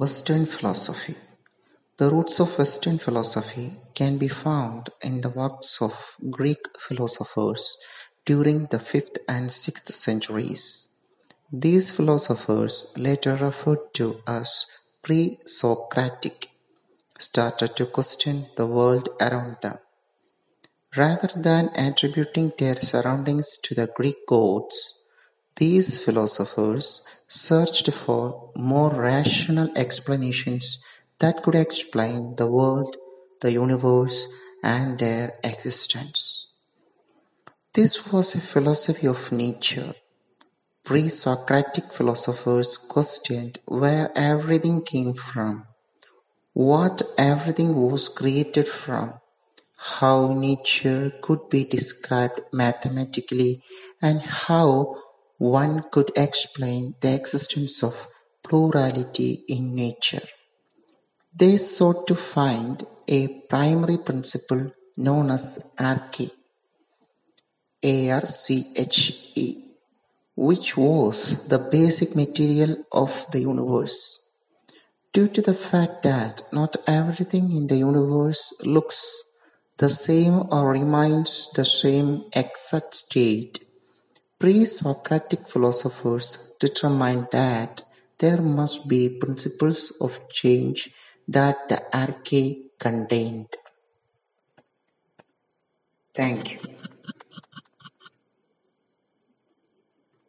Western philosophy The roots of Western philosophy can be found in the works of Greek philosophers during the fifth and sixth centuries. These philosophers, later referred to as pre-Socratic, started to question the world around them. Rather than attributing their surroundings to the Greek gods, these philosophers searched for more rational explanations that could explain the world, the universe, and their existence. This was a philosophy of nature. Pre-Socratic philosophers questioned where everything came from, what everything was created from, how nature could be described mathematically, and how one could explain the existence of plurality in nature. They sought to find a primary principle known as arche, A-R-C-H-E, which was the basic material of the universe. Due to the fact that not everything in the universe looks the same or remains the same exact state, Pre-Socratic philosophers determined that there must be principles of change that the arche contained. Thank you.